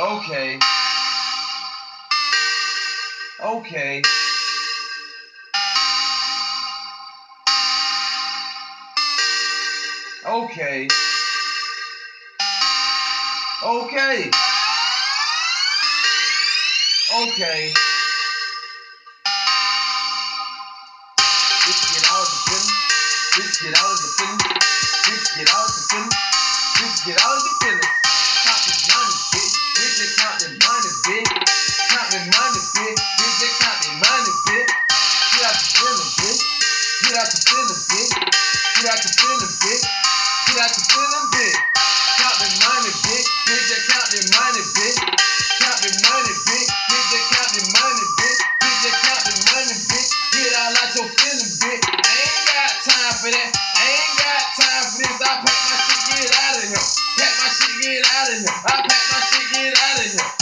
Okay. Okay. Okay. Okay. Okay. Bitch, get out of the feeling. Bitch, get out of the bitch. Count the money, bitch. Bitch, just count the money, bitch. Get out the feeling, bitch. Get out the feeling, bitch. Get out the feeling, bitch. Get out the feeling, bitch. Count the money, bitch. Bitch, just count the money, bitch. Count the money, bitch. Bitch, just count the money, bitch. Bitch, just count the money, bitch. Get all out your feelings, bitch. I ain't got time for that. Ain't got time for this. I pack my shit, get out of here. Pack my shit, get out of here. I pack my shit, get out of here.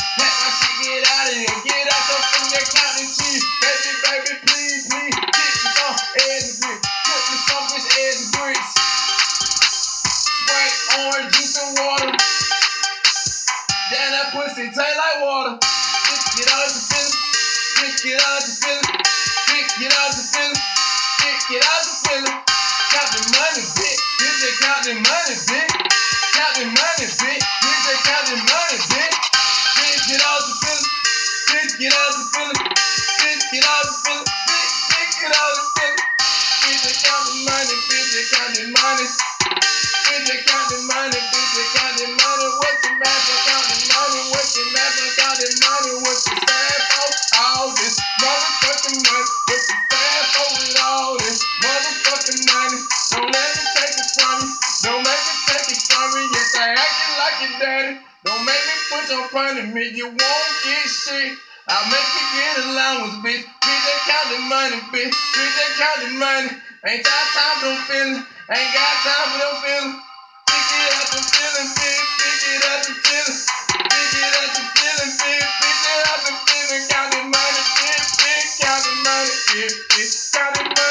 Orange juice and water. Damn, that pussy taste like water. Bitch, get out the feeling. Bitch, get out the feeling. Bitch, get out the feeling. Bitch, get out the feeling. Count the money, bitch. Bitch, they count the money, bitch. Count the money, bitch. Bitch, they count money, bitch. Bitch, get out the feeling. Bitch, get out the feeling. Bitch, get out the. Bitch, bitch, get out the feeling. Bitch, they count money. Bitch, they count money. daddy. Don't make me put your pride in me. You won't get shit. I make you get allowance, bitch. Bitch, they counting money, bitch. Bitch, they counting money. Ain't got time for no feelings. Ain't got time for no feelings. Pick it up and feeling, bitch. Pick it up and feeling. Pick it up and feeling, bitch. Pick it up and feeling. Counting money, bitch. Bitch, counting money, bitch. Bitch, counting money.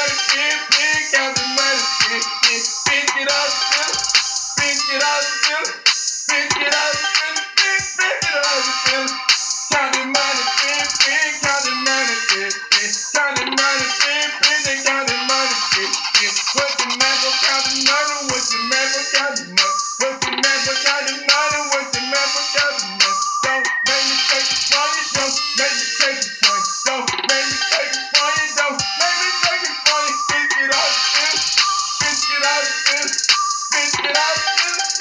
What's matter? What's matter? What's matter? What's matter? Don't make me take it you. Don't make me take it. Don't make me take it. Don't make me take it get out of here, get out of here, get out of.